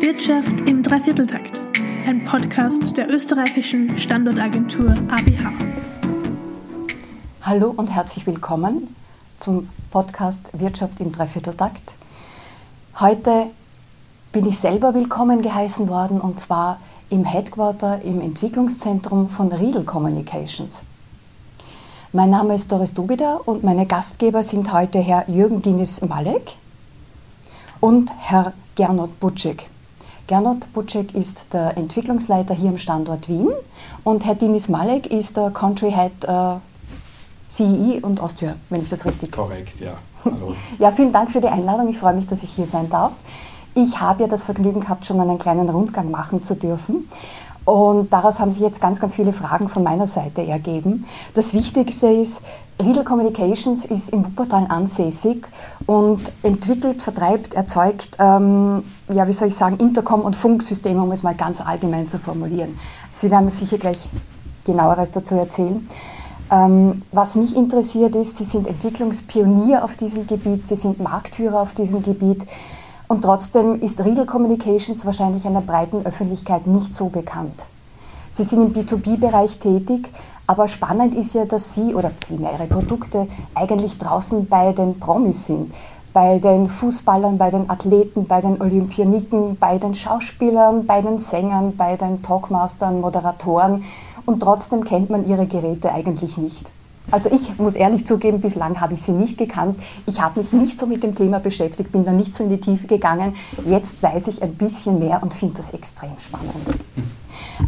Wirtschaft im Dreivierteltakt, ein Podcast der österreichischen Standortagentur ABH. Hallo und herzlich willkommen zum Podcast Wirtschaft im Dreivierteltakt. Heute bin ich selber willkommen geheißen worden und zwar im Headquarter im Entwicklungszentrum von Riedel Communications. Mein Name ist Doris Dubida und meine Gastgeber sind heute Herr Jürgen Dinis Malek und Herr Gernot Butschek. Gernot Butschek ist der Entwicklungsleiter hier am Standort Wien und Herr Dinis Malek ist der Country Head äh, CEE und Austria, wenn ich das richtig. Korrekt, ja. Hallo. ja, vielen Dank für die Einladung. Ich freue mich, dass ich hier sein darf. Ich habe ja das Vergnügen gehabt, schon einen kleinen Rundgang machen zu dürfen. Und daraus haben sich jetzt ganz, ganz viele Fragen von meiner Seite ergeben. Das Wichtigste ist, Riedel Communications ist im Wuppertal ansässig und entwickelt, vertreibt, erzeugt, ähm, ja, wie soll ich sagen, Intercom- und Funksysteme, um es mal ganz allgemein zu formulieren. Sie werden mir sicher gleich genaueres dazu erzählen. Ähm, was mich interessiert ist, Sie sind Entwicklungspionier auf diesem Gebiet, Sie sind Marktführer auf diesem Gebiet. Und trotzdem ist Riedel Communications wahrscheinlich einer breiten Öffentlichkeit nicht so bekannt. Sie sind im B2B-Bereich tätig, aber spannend ist ja, dass Sie oder vielmehr Ihre Produkte eigentlich draußen bei den Promis sind. Bei den Fußballern, bei den Athleten, bei den Olympioniken, bei den Schauspielern, bei den Sängern, bei den Talkmastern, Moderatoren. Und trotzdem kennt man Ihre Geräte eigentlich nicht. Also ich muss ehrlich zugeben, bislang habe ich sie nicht gekannt. Ich habe mich nicht so mit dem Thema beschäftigt, bin da nicht so in die Tiefe gegangen. Jetzt weiß ich ein bisschen mehr und finde das extrem spannend.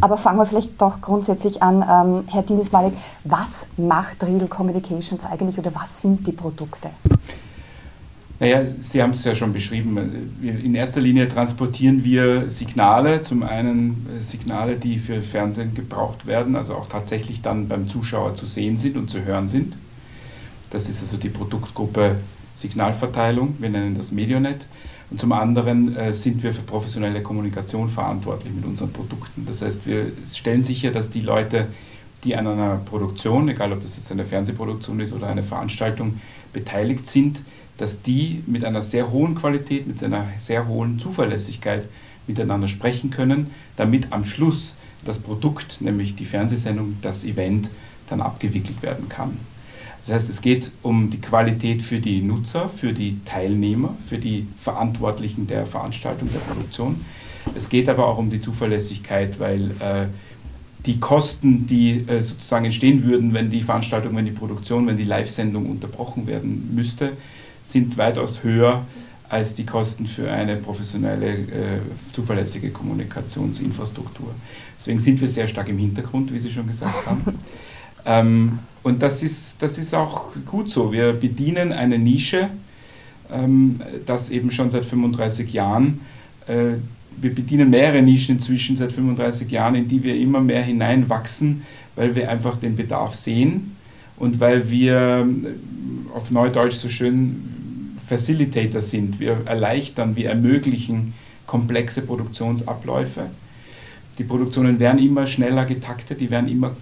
Aber fangen wir vielleicht doch grundsätzlich an, ähm, Herr Dinis Malik, was macht Riedel Communications eigentlich oder was sind die Produkte? Naja, Sie haben es ja schon beschrieben. Also in erster Linie transportieren wir Signale, zum einen äh, Signale, die für Fernsehen gebraucht werden, also auch tatsächlich dann beim Zuschauer zu sehen sind und zu hören sind. Das ist also die Produktgruppe Signalverteilung, wir nennen das Medionet. Und zum anderen äh, sind wir für professionelle Kommunikation verantwortlich mit unseren Produkten. Das heißt, wir stellen sicher, dass die Leute, die an einer Produktion, egal ob das jetzt eine Fernsehproduktion ist oder eine Veranstaltung, beteiligt sind, dass die mit einer sehr hohen Qualität, mit einer sehr hohen Zuverlässigkeit miteinander sprechen können, damit am Schluss das Produkt, nämlich die Fernsehsendung, das Event, dann abgewickelt werden kann. Das heißt, es geht um die Qualität für die Nutzer, für die Teilnehmer, für die Verantwortlichen der Veranstaltung, der Produktion. Es geht aber auch um die Zuverlässigkeit, weil äh, die Kosten, die äh, sozusagen entstehen würden, wenn die Veranstaltung, wenn die Produktion, wenn die Live-Sendung unterbrochen werden müsste, sind weitaus höher als die Kosten für eine professionelle, äh, zuverlässige Kommunikationsinfrastruktur. Deswegen sind wir sehr stark im Hintergrund, wie Sie schon gesagt haben. ähm, und das ist, das ist auch gut so. Wir bedienen eine Nische, ähm, das eben schon seit 35 Jahren, äh, wir bedienen mehrere Nischen inzwischen seit 35 Jahren, in die wir immer mehr hineinwachsen, weil wir einfach den Bedarf sehen und weil wir auf Neudeutsch so schön Facilitator sind. Wir erleichtern, wir ermöglichen komplexe Produktionsabläufe. Die Produktionen werden immer schneller getaktet, die werden immer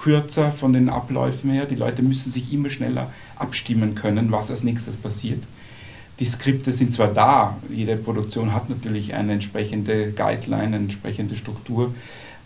kürzer von den Abläufen her. Die Leute müssen sich immer schneller abstimmen können, was als nächstes passiert. Die Skripte sind zwar da, jede Produktion hat natürlich eine entsprechende Guideline, eine entsprechende Struktur,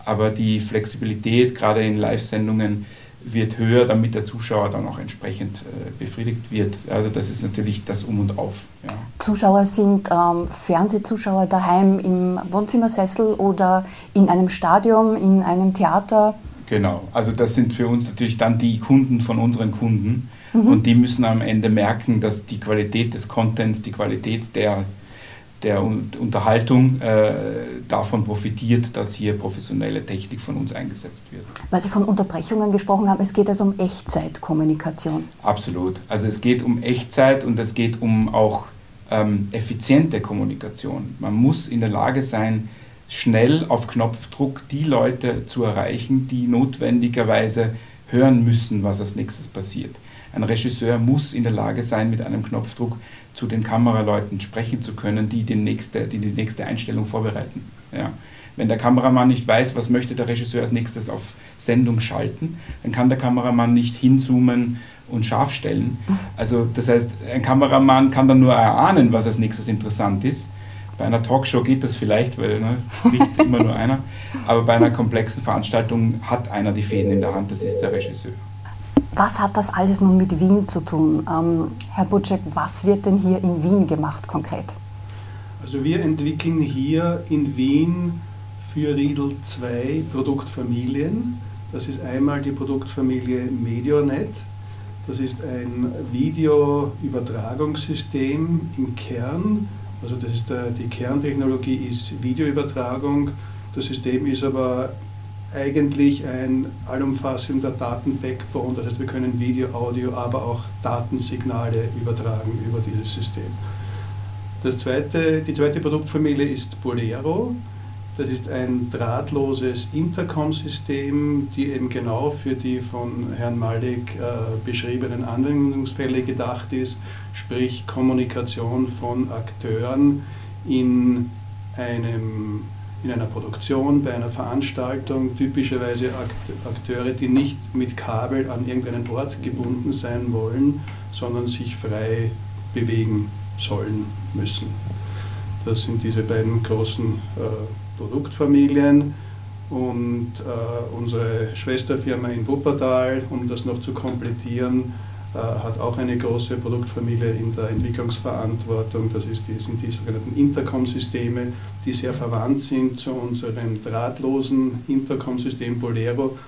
aber die Flexibilität, gerade in Live-Sendungen, wird höher, damit der Zuschauer dann auch entsprechend äh, befriedigt wird. Also das ist natürlich das Um und Auf. Ja. Zuschauer sind ähm, Fernsehzuschauer daheim im Wohnzimmersessel oder in einem Stadion, in einem Theater. Genau, also das sind für uns natürlich dann die Kunden von unseren Kunden mhm. und die müssen am Ende merken, dass die Qualität des Contents, die Qualität der der Unterhaltung äh, davon profitiert, dass hier professionelle Technik von uns eingesetzt wird. Weil Sie von Unterbrechungen gesprochen haben, es geht also um Echtzeitkommunikation. Absolut. Also es geht um Echtzeit und es geht um auch ähm, effiziente Kommunikation. Man muss in der Lage sein, schnell auf Knopfdruck die Leute zu erreichen, die notwendigerweise hören müssen, was als nächstes passiert. Ein Regisseur muss in der Lage sein, mit einem Knopfdruck zu den Kameraleuten sprechen zu können, die, die, nächste, die die nächste Einstellung vorbereiten. Ja. Wenn der Kameramann nicht weiß, was möchte der Regisseur als nächstes auf Sendung schalten, dann kann der Kameramann nicht hinzoomen und scharf stellen. Also das heißt, ein Kameramann kann dann nur erahnen, was als nächstes interessant ist. Bei einer Talkshow geht das vielleicht, weil ne, spricht immer nur einer. Aber bei einer komplexen Veranstaltung hat einer die Fäden in der Hand, das ist der Regisseur. Was hat das alles nun mit Wien zu tun? Ähm, Herr Butschek, was wird denn hier in Wien gemacht konkret? Also wir entwickeln hier in Wien für Riedel zwei Produktfamilien. Das ist einmal die Produktfamilie Medionet. Das ist ein Videoübertragungssystem im Kern. Also das ist der, die Kerntechnologie ist Videoübertragung. Das System ist aber eigentlich ein allumfassender Daten-Backbone. Das heißt, wir können Video, Audio, aber auch Datensignale übertragen über dieses System. Das zweite, die zweite Produktfamilie ist Bolero. Das ist ein drahtloses Intercom-System, die eben genau für die von Herrn Malik äh, beschriebenen Anwendungsfälle gedacht ist, sprich Kommunikation von Akteuren in, einem, in einer Produktion, bei einer Veranstaltung, typischerweise Akteure, die nicht mit Kabel an irgendeinen Ort gebunden sein wollen, sondern sich frei bewegen sollen müssen. Das sind diese beiden großen äh, Produktfamilien und äh, unsere Schwesterfirma in Wuppertal, um das noch zu komplettieren, äh, hat auch eine große Produktfamilie in der Entwicklungsverantwortung. Das ist die, sind die sogenannten Intercom-Systeme, die sehr verwandt sind zu unserem drahtlosen Intercom-System Bolero,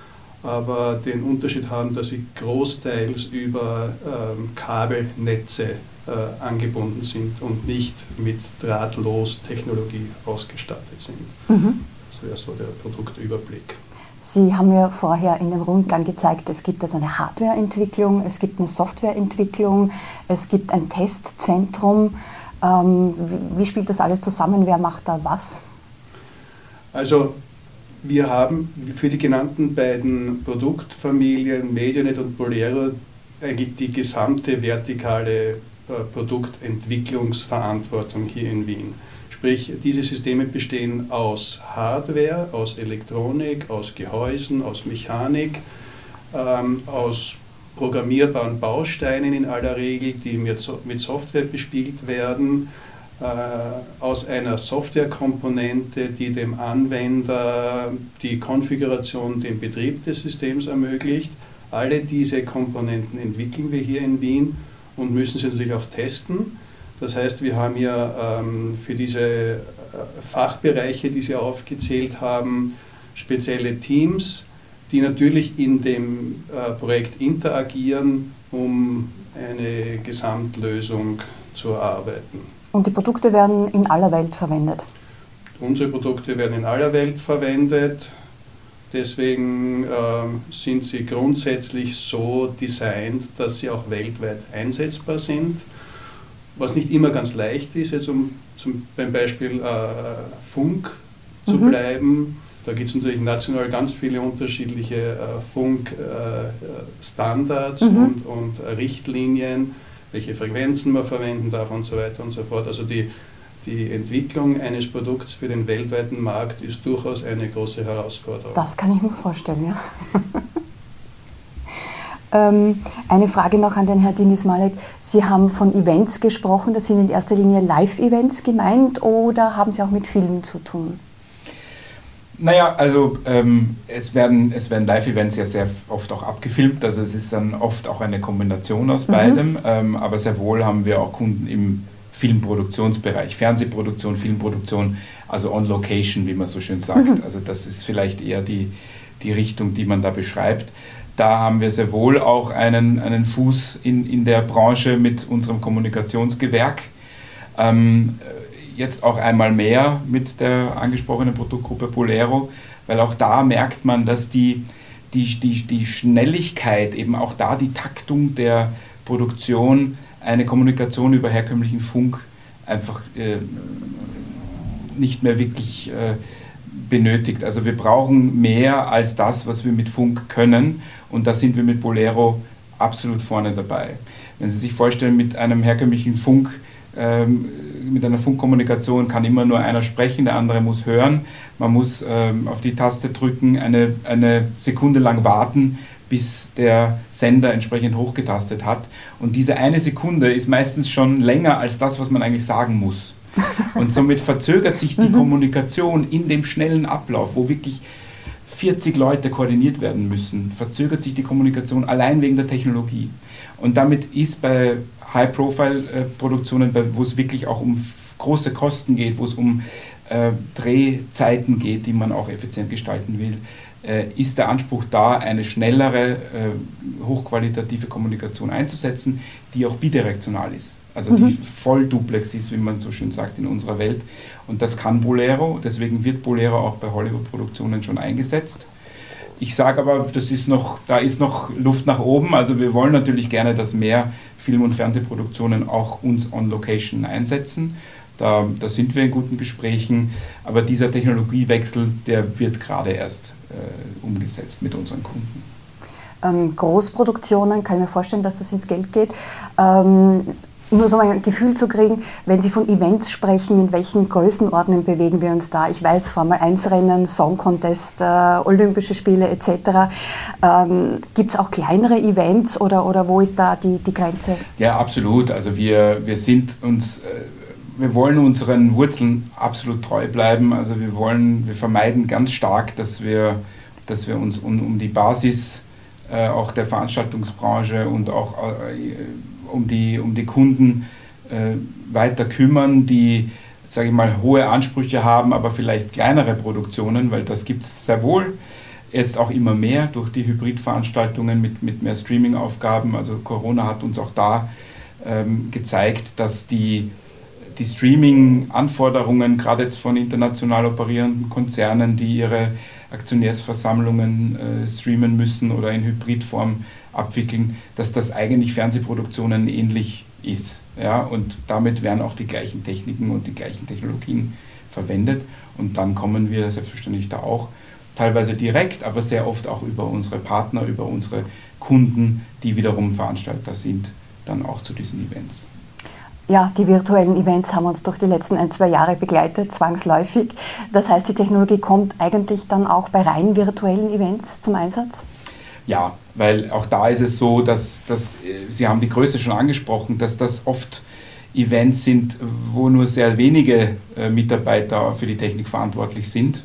aber den Unterschied haben, dass sie großteils über ähm, Kabelnetze äh, angebunden sind und nicht mit drahtlos Technologie ausgestattet sind. Mhm. Das wäre so der Produktüberblick. Sie haben ja vorher in dem Rundgang gezeigt, es gibt also eine Hardwareentwicklung, es gibt eine Softwareentwicklung, es gibt ein Testzentrum. Ähm, wie spielt das alles zusammen? Wer macht da was? Also wir haben für die genannten beiden Produktfamilien Medianet und Bolero eigentlich die gesamte vertikale äh, Produktentwicklungsverantwortung hier in Wien. Sprich, diese Systeme bestehen aus Hardware, aus Elektronik, aus Gehäusen, aus Mechanik, ähm, aus programmierbaren Bausteinen in aller Regel, die mit, Software bespielt werden, aus einer Softwarekomponente, die dem Anwender die Konfiguration, den Betrieb des Systems ermöglicht. Alle diese Komponenten entwickeln wir hier in Wien und müssen sie natürlich auch testen. Das heißt, wir haben hier ähm, für diese äh, Fachbereiche, die Sie aufgezählt haben, spezielle Teams, die natürlich in dem äh, Projekt interagieren, um eine Gesamtlösung zu erarbeiten. Und die Produkte werden in aller Welt verwendet? Unsere Produkte werden in aller Welt verwendet. Deswegen äh, sind sie grundsätzlich so designt, dass sie auch weltweit einsetzbar sind. Was nicht immer ganz leicht ist, jetzt um zum, beim Beispiel äh, Funk zu mhm. bleiben. Da gibt es natürlich national ganz viele unterschiedliche äh, Funkstandards mhm. und, und Richtlinien, welche Frequenzen man verwenden darf und so weiter und so fort. Also die, die Entwicklung eines Produkts für den weltweiten Markt ist durchaus eine große Herausforderung. Das kann ich mir vorstellen, ja. ähm, eine Frage noch an den Herrn Dinis Malek. Sie haben von Events gesprochen, das sind in erster Linie Live-Events gemeint oder haben Sie auch mit Filmen zu tun? Naja, also ähm, es werden, es werden Live-Events ja sehr oft auch abgefilmt, also es ist dann oft auch eine Kombination aus mhm. beidem, ähm, aber sehr wohl haben wir auch Kunden im Filmproduktionsbereich, Fernsehproduktion, Filmproduktion, also on location, wie man so schön sagt. Mhm. Also das ist vielleicht eher die, die Richtung, die man da beschreibt. Da haben wir sehr wohl auch einen, einen Fuß in, in der Branche mit unserem Kommunikationsgewerk. Ähm, jetzt auch einmal mehr mit der angesprochenen Produktgruppe Bolero, weil auch da merkt man, dass die, die, die, die Schnelligkeit, eben auch da die Taktung der Produktion eine Kommunikation über herkömmlichen Funk einfach äh, nicht mehr wirklich äh, benötigt. Also wir brauchen mehr als das, was wir mit Funk können und da sind wir mit Bolero absolut vorne dabei. Wenn Sie sich vorstellen, mit einem herkömmlichen Funk, ähm, mit einer Funkkommunikation kann immer nur einer sprechen, der andere muss hören. Man muss ähm, auf die Taste drücken, eine, eine Sekunde lang warten, bis der Sender entsprechend hochgetastet hat. Und diese eine Sekunde ist meistens schon länger als das, was man eigentlich sagen muss. Und somit verzögert sich die mhm. Kommunikation in dem schnellen Ablauf, wo wirklich 40 Leute koordiniert werden müssen, verzögert sich die Kommunikation allein wegen der Technologie. Und damit ist bei High-Profile-Produktionen, wo es wirklich auch um große Kosten geht, wo es um äh, Drehzeiten geht, die man auch effizient gestalten will, äh, ist der Anspruch da, eine schnellere, äh, hochqualitative Kommunikation einzusetzen, die auch bidirektional ist. Also mhm. die Vollduplex ist, wie man so schön sagt in unserer Welt. Und das kann Bolero, deswegen wird Bolero auch bei Hollywood-Produktionen schon eingesetzt. Ich sage aber, das ist noch, da ist noch Luft nach oben. Also wir wollen natürlich gerne, dass mehr Film- und Fernsehproduktionen auch uns on Location einsetzen. Da, da sind wir in guten Gesprächen. Aber dieser Technologiewechsel, der wird gerade erst äh, umgesetzt mit unseren Kunden. Ähm, Großproduktionen, kann ich mir vorstellen, dass das ins Geld geht. Ähm, nur so ein Gefühl zu kriegen, wenn Sie von Events sprechen, in welchen Größenordnungen bewegen wir uns da? Ich weiß, Formel 1 Rennen, Song Contest, äh, Olympische Spiele etc. Ähm, Gibt es auch kleinere Events oder, oder wo ist da die, die Grenze? Ja, absolut. Also wir, wir sind uns, äh, wir wollen unseren Wurzeln absolut treu bleiben. Also wir wollen, wir vermeiden ganz stark, dass wir, dass wir uns um, um die Basis äh, auch der Veranstaltungsbranche und auch äh, um die, um die Kunden äh, weiter kümmern, die, sage ich mal, hohe Ansprüche haben, aber vielleicht kleinere Produktionen, weil das gibt es sehr wohl. Jetzt auch immer mehr durch die Hybridveranstaltungen mit, mit mehr Streaming-Aufgaben. Also Corona hat uns auch da ähm, gezeigt, dass die, die Streaming-Anforderungen, gerade jetzt von international operierenden Konzernen, die ihre Aktionärsversammlungen äh, streamen müssen oder in Hybridform abwickeln, dass das eigentlich Fernsehproduktionen ähnlich ist. Ja? Und damit werden auch die gleichen Techniken und die gleichen Technologien verwendet. Und dann kommen wir selbstverständlich da auch teilweise direkt, aber sehr oft auch über unsere Partner, über unsere Kunden, die wiederum Veranstalter sind, dann auch zu diesen Events. Ja, die virtuellen Events haben uns durch die letzten ein, zwei Jahre begleitet, zwangsläufig. Das heißt, die Technologie kommt eigentlich dann auch bei rein virtuellen Events zum Einsatz? Ja, weil auch da ist es so, dass, dass äh, Sie haben die Größe schon angesprochen, dass das oft Events sind, wo nur sehr wenige äh, Mitarbeiter für die Technik verantwortlich sind.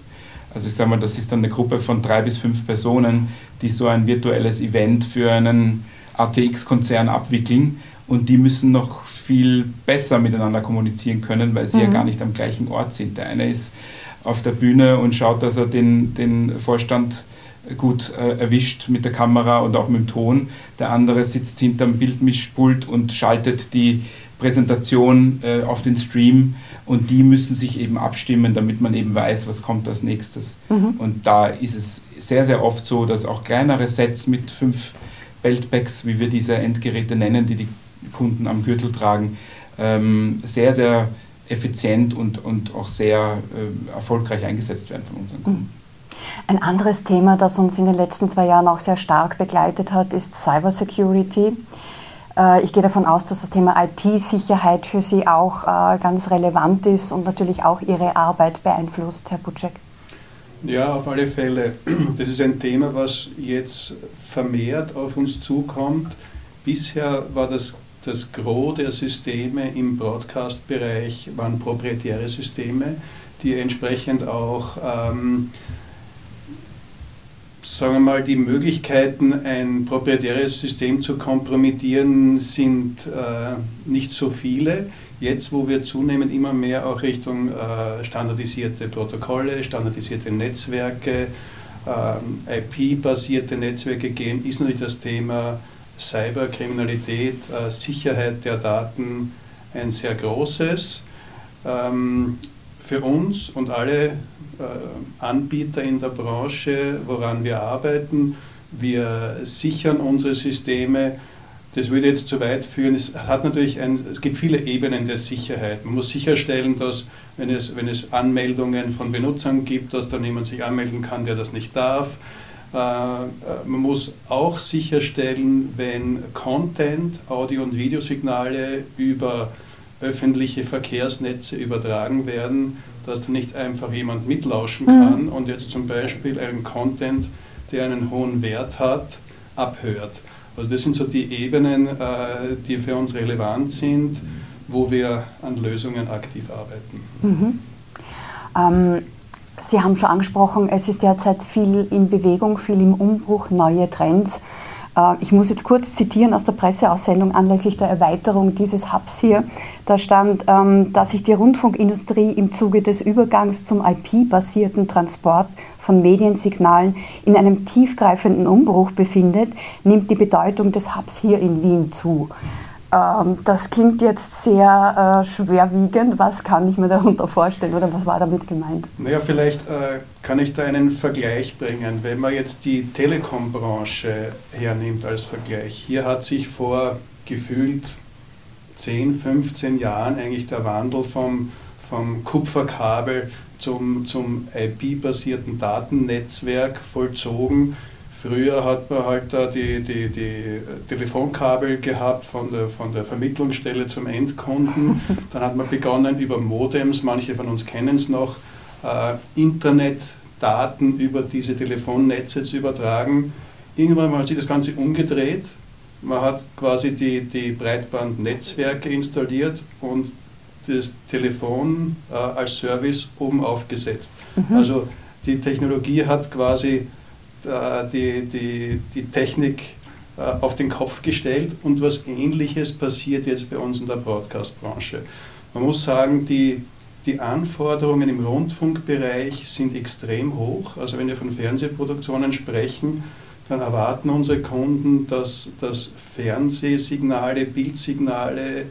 Also ich sage mal, das ist dann eine Gruppe von drei bis fünf Personen, die so ein virtuelles Event für einen ATX-Konzern abwickeln und die müssen noch viel besser miteinander kommunizieren können, weil sie mhm. ja gar nicht am gleichen Ort sind. Der eine ist auf der Bühne und schaut, dass er den, den Vorstand gut äh, erwischt mit der Kamera und auch mit dem Ton. Der andere sitzt hinterm Bildmischpult und schaltet die Präsentation äh, auf den Stream und die müssen sich eben abstimmen, damit man eben weiß, was kommt als nächstes. Mhm. Und da ist es sehr, sehr oft so, dass auch kleinere Sets mit fünf Beltpacks, wie wir diese Endgeräte nennen, die die Kunden am Gürtel tragen, ähm, sehr, sehr effizient und, und auch sehr äh, erfolgreich eingesetzt werden von unseren Kunden. Mhm. Ein anderes Thema, das uns in den letzten zwei Jahren auch sehr stark begleitet hat, ist Cybersecurity. Äh, ich gehe davon aus, dass das Thema IT-Sicherheit für Sie auch äh, ganz relevant ist und natürlich auch Ihre Arbeit beeinflusst, Herr Butschek. Ja, auf alle Fälle. Das ist ein Thema, was jetzt vermehrt auf uns zukommt. Bisher war das, das Gros der Systeme im Broadcast-Bereich waren proprietäre Systeme, die entsprechend auch ähm, sagen wir mal, die Möglichkeiten, ein proprietäres System zu kompromittieren, sind äh, nicht so viele. Jetzt, wo wir zunehmend immer mehr auch Richtung äh, standardisierte Protokolle, standardisierte Netzwerke, äh, IP-basierte Netzwerke gehen, ist natürlich das Thema Cyberkriminalität, äh, Sicherheit der Daten ein sehr großes. Ähm, für uns und alle Anbieter in der Branche, woran wir arbeiten. Wir sichern unsere Systeme. Das würde jetzt zu weit führen. Es, hat natürlich ein, es gibt viele Ebenen der Sicherheit. Man muss sicherstellen, dass wenn es, wenn es Anmeldungen von Benutzern gibt, dass dann jemand sich anmelden kann, der das nicht darf. Äh, äh, man muss auch sicherstellen, wenn Content, Audio- und Videosignale über öffentliche Verkehrsnetze übertragen werden, dass da nicht einfach jemand mitlauschen mhm. kann mhm. und jetzt zum Beispiel einen Content, der einen hohen Wert hat, abhört. Also das sind so die Ebenen, äh, die für uns relevant sind. wo wir an Lösungen aktiv arbeiten. Mhm. Ähm, Sie haben schon angesprochen, es ist derzeit viel in Bewegung, viel im Umbruch, neue Trends. Äh, ich muss jetzt kurz zitieren aus der Presseaussendung anlässlich der Erweiterung dieses Hubs hier. Da stand, ähm, dass sich die Rundfunkindustrie im Zuge des Übergangs zum IP-basierten Transport von Mediensignalen in einem tiefgreifenden Umbruch befindet, nimmt die Bedeutung des Hubs hier in Wien zu. Ähm, das klingt jetzt sehr äh, schwerwiegend. Was kann ich mir darunter vorstellen oder was war damit gemeint? Naja, vielleicht äh, kann ich da einen Vergleich bringen. Wenn man jetzt die Telekom-Branche hernimmt als Vergleich, hier hat sich vor gefühlt 10, 15 Jahren eigentlich der Wandel vom, vom Kupferkabel zum, zum IP-basierten Datennetzwerk vollzogen Früher hat man halt da die, die, die Telefonkabel gehabt von der, von der Vermittlungsstelle zum Endkunden. Dann hat man begonnen über Modems, manche von uns kennen es noch, äh, Internetdaten über diese Telefonnetze zu übertragen. Irgendwann hat sich das Ganze umgedreht. Man hat quasi die, die Breitbandnetzwerke installiert und das Telefon äh, als Service oben aufgesetzt. Mhm. Also die Technologie hat quasi die, die, die Technik äh, auf den Kopf gestellt und was Ähnliches passiert jetzt bei uns in der Broadcast-Branche. Man muss sagen, die, die Anforderungen im Rundfunkbereich sind extrem hoch. Also wenn wir von Fernsehproduktionen sprechen, dann erwarten unsere Kunden, dass, dass Fernsehsignale, Bildsignale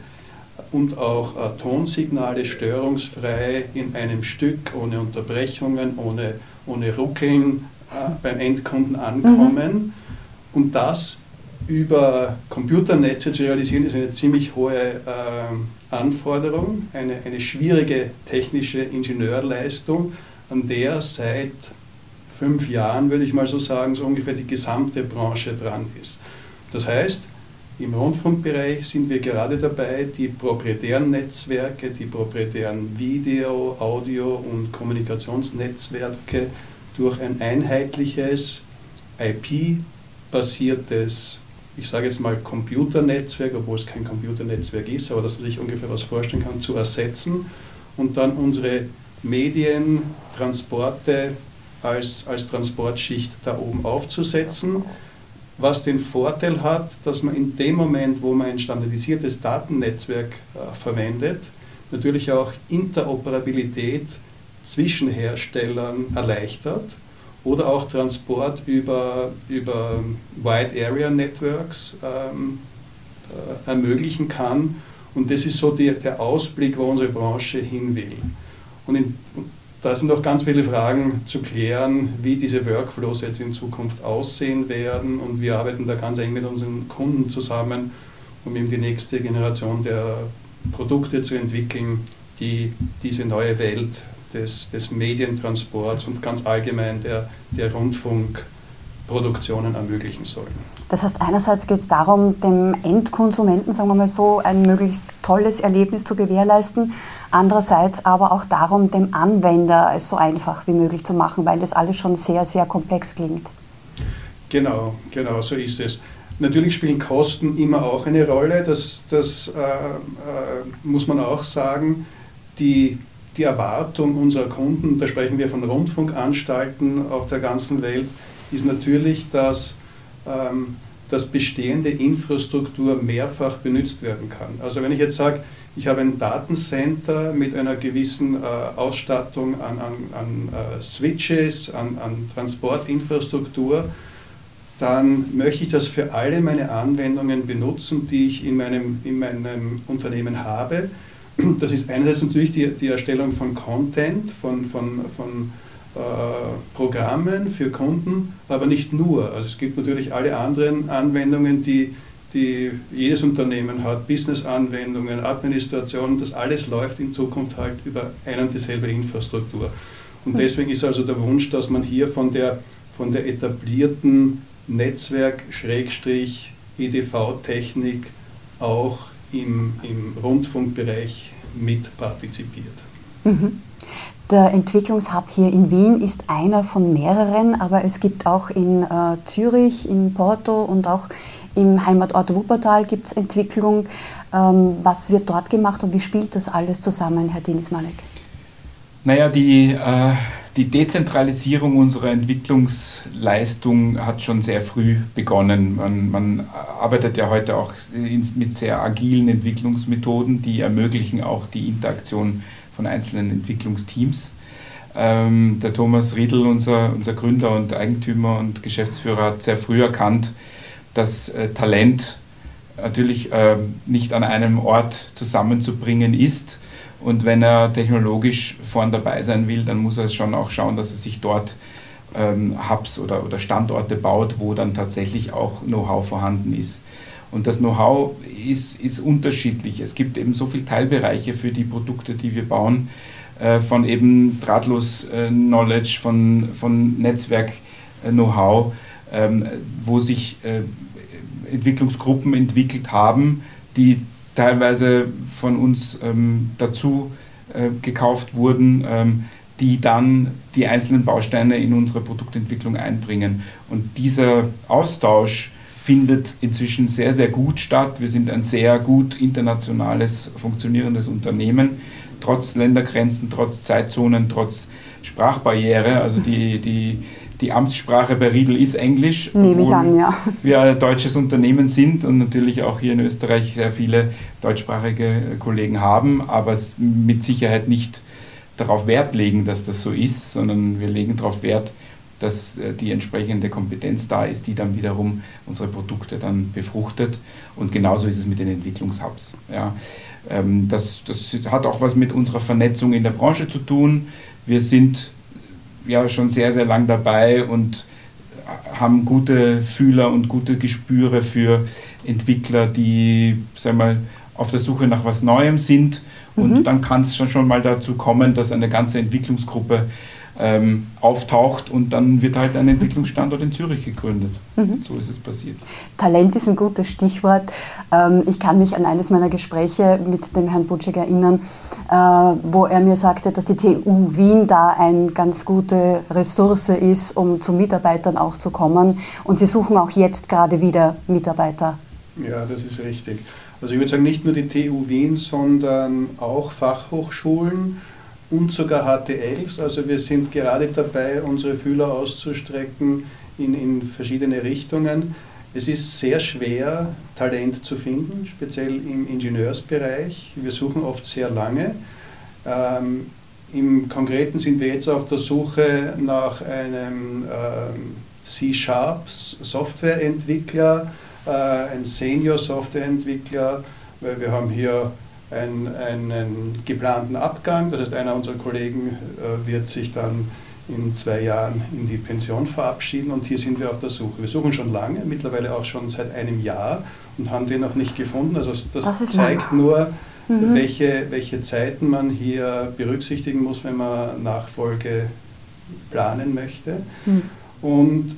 und auch äh, Tonsignale störungsfrei in einem Stück, ohne Unterbrechungen, ohne, ohne Ruckeln beim Endkunden ankommen. Mhm. Und das über Computernetze zu realisieren, ist eine ziemlich hohe äh, Anforderung, eine, eine schwierige technische Ingenieurleistung, an der seit fünf Jahren, würde ich mal so sagen, so ungefähr die gesamte Branche dran ist. Das heißt, im Rundfunkbereich sind wir gerade dabei, die proprietären Netzwerke, die proprietären Video-, Audio- und Kommunikationsnetzwerke durch ein einheitliches IP-basiertes, ich sage jetzt mal Computernetzwerk, obwohl es kein Computernetzwerk ist, aber dass man sich ungefähr was vorstellen kann, zu ersetzen und dann unsere Medientransporte als, als Transportschicht da oben aufzusetzen, was den Vorteil hat, dass man in dem Moment, wo man ein standardisiertes Datennetzwerk äh, verwendet, natürlich auch Interoperabilität zwischen Herstellern erleichtert oder auch Transport über, über Wide Area Networks ähm, äh, ermöglichen kann. Und das ist so die, der Ausblick, wo unsere Branche hin will. Und in, da sind noch ganz viele Fragen zu klären, wie diese Workflows jetzt in Zukunft aussehen werden. Und wir arbeiten da ganz eng mit unseren Kunden zusammen, um eben die nächste Generation der Produkte zu entwickeln, die diese neue Welt des, des Medientransports und ganz allgemein der, der Rundfunkproduktionen ermöglichen sollen. Das heißt, einerseits geht es darum, dem Endkonsumenten, sagen wir mal so, ein möglichst tolles Erlebnis zu gewährleisten, andererseits aber auch darum, dem Anwender es so einfach wie möglich zu machen, weil das alles schon sehr, sehr komplex klingt. Genau, genau, so ist es. Natürlich spielen Kosten immer auch eine Rolle, das, das äh, äh, muss man auch sagen. Die die Erwartung unserer Kunden, da sprechen wir von Rundfunkanstalten auf der ganzen Welt, ist natürlich, dass, ähm, dass bestehende Infrastruktur mehrfach benutzt werden kann. Also wenn ich jetzt sage, ich habe ein Datencenter mit einer gewissen äh, Ausstattung an, an, an äh, Switches, an, an Transportinfrastruktur, dann möchte ich das für alle meine Anwendungen benutzen, die ich in meinem, in meinem Unternehmen habe. Das ist einerseits natürlich die, die Erstellung von Content, von, von, von äh, Programmen für Kunden, aber nicht nur. Also es gibt natürlich alle anderen Anwendungen, die, die jedes Unternehmen hat, Business-Anwendungen, Administration, das alles läuft in Zukunft halt über ein und dieselbe Infrastruktur. Und hm. deswegen ist also der Wunsch, dass man hier von der, von der etablierten Netzwerk-EDV-Technik auch im, im Rundfunkbereich mitpartizipiert. Mhm. Der Entwicklungshub hier in Wien ist einer von mehreren, aber es gibt auch in äh, Zürich, in Porto und auch Im Heimatort Wuppertal gibt es Entwicklung. Ähm, was wird dort gemacht und wie spielt das alles zusammen, Herr Denis Malek? Naja, die, äh, die Dezentralisierung unserer Entwicklungsleistung hat schon sehr früh begonnen. Man, man arbeitet ja heute auch mit sehr agilen Entwicklungsmethoden, die ermöglichen auch die Interaktion von einzelnen Entwicklungsteams. Ähm, der Thomas Riedl, unser, unser Gründer und Eigentümer und Geschäftsführer, hat sehr früh erkannt, dass äh, Talent natürlich äh, nicht an einem Ort zusammenzubringen ist. Und wenn er technologisch vorn dabei sein will, dann muss er schon auch schauen, dass er sich dort ähm, Hubs oder, oder Standorte baut, wo dann tatsächlich auch Know-how vorhanden ist. Und das Know-how ist, ist unterschiedlich. Es gibt eben so viele Teilbereiche für die Produkte, die wir bauen, äh, von eben drahtlos äh, Knowledge, von, von Netzwerk-Know-how, äh, ähm, wo sich äh, Entwicklungsgruppen entwickelt haben, die teilweise von uns ähm, dazu äh, gekauft wurden, ähm, die dann die einzelnen Bausteine in unsere Produktentwicklung einbringen. Und dieser Austausch findet inzwischen sehr, sehr gut statt. Wir sind ein sehr gut internationales funktionierendes Unternehmen, trotz Ländergrenzen, trotz Zeitzonen, trotz Sprachbarriere. Also die, die die Amtssprache bei Riedel ist Englisch. Nehme ich an, ja. Wir ein deutsches Unternehmen sind und natürlich auch hier in Österreich sehr viele deutschsprachige Kollegen haben, aber mit Sicherheit nicht darauf Wert legen, dass das so ist, sondern wir legen darauf Wert, dass äh, die entsprechende Kompetenz da ist, die dann wiederum unsere Produkte dann befruchtet. Und genauso ist es mit den Entwicklungshubs. Ja. Ähm, das, das hat auch was mit unserer Vernetzung in der Branche zu tun. Wir sind ja schon sehr, sehr lang dabei und haben gute Fühler und gute Gespüre für Entwickler, die sagen wir, auf der Suche nach was Neuem sind. Und mhm. dann kann es schon, schon mal dazu kommen, dass eine ganze Entwicklungsgruppe ähm, auftaucht und dann wird halt ein Entwicklungsstandort in Zürich gegründet. Mhm. So ist es passiert. Talent ist ein gutes Stichwort. Ähm, ich kann mich an eines meiner Gespräche mit dem Herrn Butschek erinnern, äh, wo er mir sagte, dass die TU Wien da eine ganz gute Ressource ist, um zu Mitarbeitern auch zu kommen. Und sie suchen auch jetzt gerade wieder Mitarbeiter. Ja, das ist richtig. Also ich würde sagen, nicht nur die TU Wien, sondern auch Fachhochschulen und sogar HTLs. Also wir sind gerade dabei, unsere Fühler auszustrecken in, in verschiedene Richtungen. Es ist sehr schwer, Talent zu finden, speziell im Ingenieursbereich. Wir suchen oft sehr lange. Ähm, Im Konkreten sind wir jetzt auf der Suche nach einem ähm, C-Sharp Softwareentwickler, äh, ein Senior Softwareentwickler, weil wir haben hier ein, einen geplanten Abgang. Das heißt, einer unserer Kollegen äh, wird sich dann in zwei Jahren in die Pension verabschieden und hier sind wir auf der Suche. Wir suchen schon lange, mittlerweile auch schon seit einem Jahr und haben den noch nicht gefunden. Also das, das zeigt nur, mhm. welche, welche Zeiten man hier berücksichtigen muss, wenn man Nachfolge planen möchte. Mhm. Und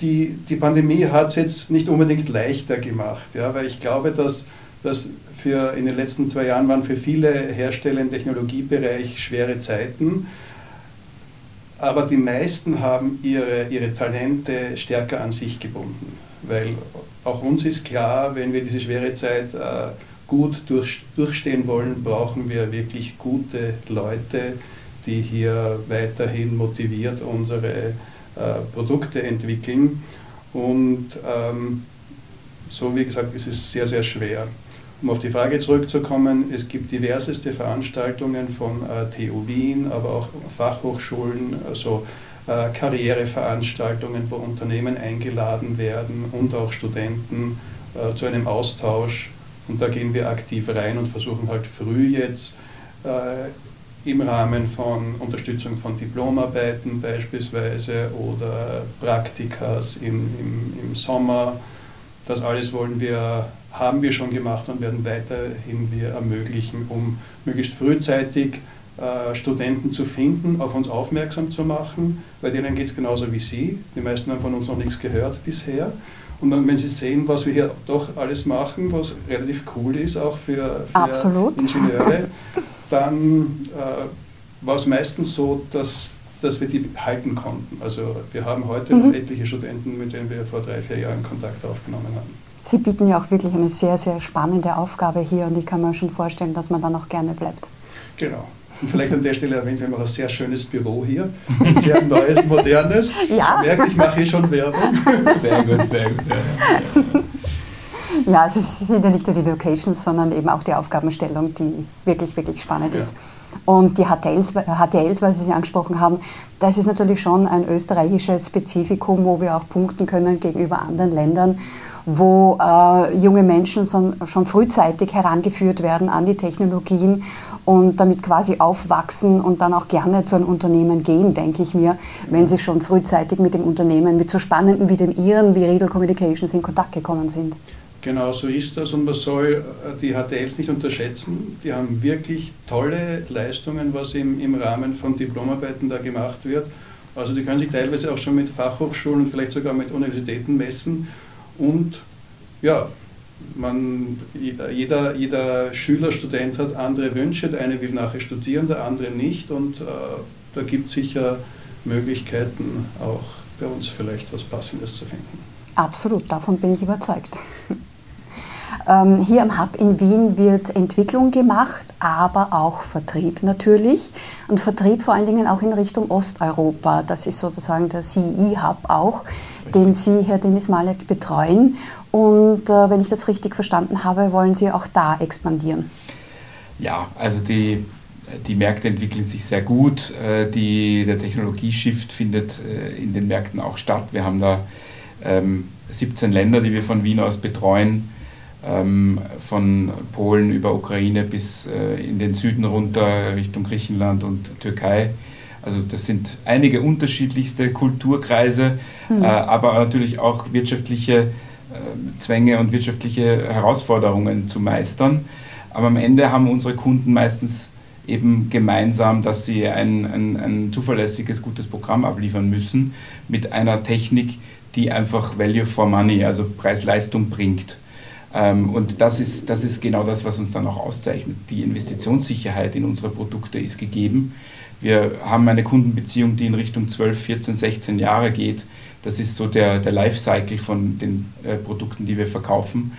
die, die Pandemie hat es jetzt nicht unbedingt leichter gemacht, ja, weil ich glaube, dass das für in den letzten zwei Jahren waren für viele Hersteller im Technologiebereich schwere Zeiten. Aber die meisten haben ihre, ihre Talente stärker an sich gebunden. Weil auch uns ist klar, wenn wir diese schwere Zeit äh, gut durch, durchstehen wollen, brauchen wir wirklich gute Leute, die hier weiterhin motiviert unsere äh, Produkte entwickeln. Und ähm, so wie gesagt, ist es sehr, sehr schwer. Um auf die Frage zurückzukommen, es gibt diverseste Veranstaltungen von äh, TU Wien, aber auch Fachhochschulen, also äh, Karriereveranstaltungen, wo Unternehmen eingeladen werden und auch Studenten äh, zu einem Austausch. Und da gehen wir aktiv rein und versuchen halt früh jetzt äh, im Rahmen von Unterstützung von Diplomarbeiten beispielsweise oder Praktikas im, im, im Sommer. Das alles wollen wir haben wir schon gemacht und werden weiterhin wir ermöglichen, um möglichst frühzeitig äh, Studenten zu finden, auf uns aufmerksam zu machen. Bei denen geht es genauso wie Sie. Die meisten haben von uns noch nichts gehört bisher. Und dann, wenn Sie sehen, was wir hier doch alles machen, was relativ cool ist, auch für, für Ingenieure, dann äh, war es meistens so, dass dass wir die halten konnten. Also wir haben heute mhm. noch etliche Studenten, mit denen wir vor drei, vier Jahren Kontakt aufgenommen haben. Sie bieten ja auch wirklich eine sehr, sehr spannende Aufgabe hier und ich kann mir schon vorstellen, dass man dann auch gerne bleibt. Genau. Und vielleicht an der Stelle erwähnt, wir haben auch ein sehr schönes Büro hier, ein sehr neues, modernes. Ja. Ich merke, ich mache hier schon Werbung. Sehr gut, sehr gut. Ja, ja. es sind ja nicht nur die Locations, sondern eben auch die Aufgabenstellung, die wirklich, wirklich spannend ja. ist. Und die HTLs, HTLs, weil Sie sie angesprochen haben, das ist natürlich schon ein österreichisches Spezifikum, wo wir auch punkten können gegenüber anderen Ländern wo äh, junge Menschen son, schon frühzeitig herangeführt werden an die Technologien und damit quasi aufwachsen und dann auch gerne zu einem Unternehmen gehen, denke ich mir, wenn sie schon frühzeitig mit dem Unternehmen, mit so spannenden wie dem Ihren, wie Riedel Communications in Kontakt gekommen sind. Genau so ist das und man soll äh, die HTLs nicht unterschätzen. Die haben wirklich tolle Leistungen, was im, im Rahmen von Diplomarbeiten da gemacht wird. Also die können sich teilweise auch schon mit Fachhochschulen und vielleicht sogar mit Universitäten messen und ja, man, jeder, jeder Schüler, Student hat andere Wünsche. Der eine will nachher studieren, der andere nicht. Und äh, da gibt es sicher Möglichkeiten, auch bei uns vielleicht was Passendes zu finden. Absolut, davon bin ich überzeugt. Ähm, hier am Hub in Wien wird Entwicklung gemacht, aber auch Vertrieb natürlich. Und Vertrieb vor allen Dingen auch in Richtung Osteuropa. Das ist sozusagen der CE-Hub auch, den Sie, Herr Denis Malek, betreuen. Und äh, wenn ich das richtig verstanden habe, wollen Sie auch da expandieren. Ja, also die, die Märkte entwickeln sich sehr gut. Äh, die, der Technologieshift findet äh, in den Märkten auch statt. Wir haben da ähm, 17 Länder, die wir von Wien aus betreuen ähm, von Polen über Ukraine bis äh, in den Süden runter Richtung Griechenland und Türkei. Also das sind einige unterschiedlichste Kulturkreise, mhm. äh, aber natürlich auch wirtschaftliche äh, Zwänge und wirtschaftliche Herausforderungen zu meistern. Aber am Ende haben unsere Kunden meistens eben gemeinsam, dass sie ein, ein, ein zuverlässiges, gutes Programm abliefern müssen mit einer Technik, die einfach Value for Money, also Preis-Leistung bringt. Ähm, und das ist, das ist genau das, was uns dann auch auszeichnet. Die Investitionssicherheit in unsere Produkte ist gegeben. Wir haben eine Kundenbeziehung, die in Richtung 12, 14, 16 Jahre geht. Das ist so der, der Lifecycle von den äh, Produkten, die wir verkaufen.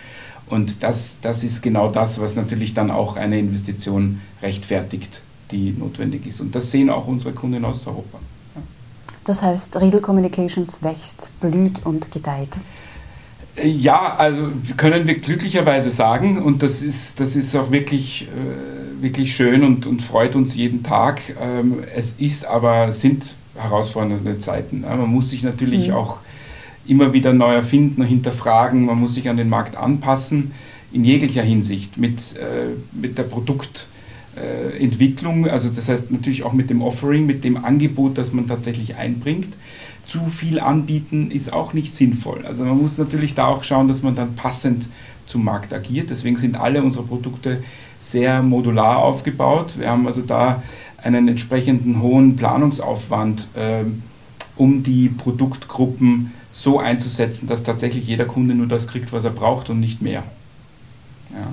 Und das, das ist genau das, was natürlich dann auch eine Investition rechtfertigt, die notwendig ist. Und das sehen auch unsere Kunden in Osteuropa. Das heißt, Riedel Communications wächst, blüht und gedeiht. Ja, also können wir glücklicherweise sagen und das ist, das ist auch wirklich, äh, wirklich schön und, und freut uns jeden Tag. Ähm, es ist aber, sind herausfordernde Zeiten. Man muss sich natürlich mhm. auch immer wieder neu erfinden, hinterfragen, man muss sich an den Markt anpassen, in jeglicher Hinsicht, mit, äh, mit der Produktentwicklung, also das heißt natürlich auch mit dem Offering, mit dem Angebot, das man tatsächlich einbringt zu viel anbieten ist auch nicht sinnvoll. Also man muss natürlich da auch schauen, dass man dann passend zum Markt agiert. Deswegen sind alle unsere Produkte sehr modular aufgebaut. Wir haben also da einen entsprechenden hohen Planungsaufwand, äh, um die Produktgruppen so einzusetzen, dass tatsächlich jeder Kunde nur das kriegt, was er braucht und nicht mehr. Ja,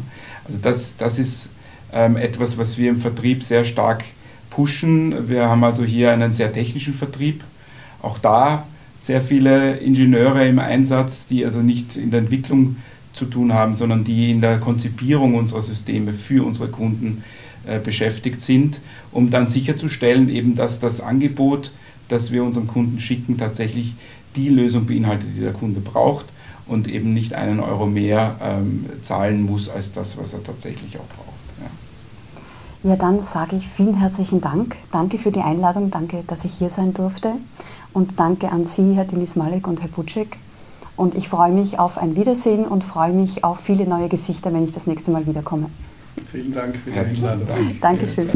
also das, das ist ähm, etwas, was wir im Vertrieb sehr stark pushen. Wir haben also hier einen sehr technischen Vertrieb auch da sehr viele Ingenieure im Einsatz, die also nicht in der Entwicklung zu tun haben, sondern die in der Konzipierung unserer Systeme für unsere Kunden äh, beschäftigt sind, um dann sicherzustellen, eben, dass das Angebot, das wir unseren Kunden schicken, tatsächlich die Lösung beinhaltet, die der Kunde braucht und eben nicht einen Euro mehr ähm, zahlen muss als das, was er tatsächlich auch braucht. Ja, dann sage ich vielen herzlichen Dank. Danke für die Einladung, danke, dass ich hier sein durfte. Und danke an Sie, Herr Denis Malek und Herr Butschek. Und ich freue mich auf ein Wiedersehen und freue mich auf viele neue Gesichter, wenn ich das nächste Mal wiederkomme. Vielen Dank für die Einladung. Dankeschön.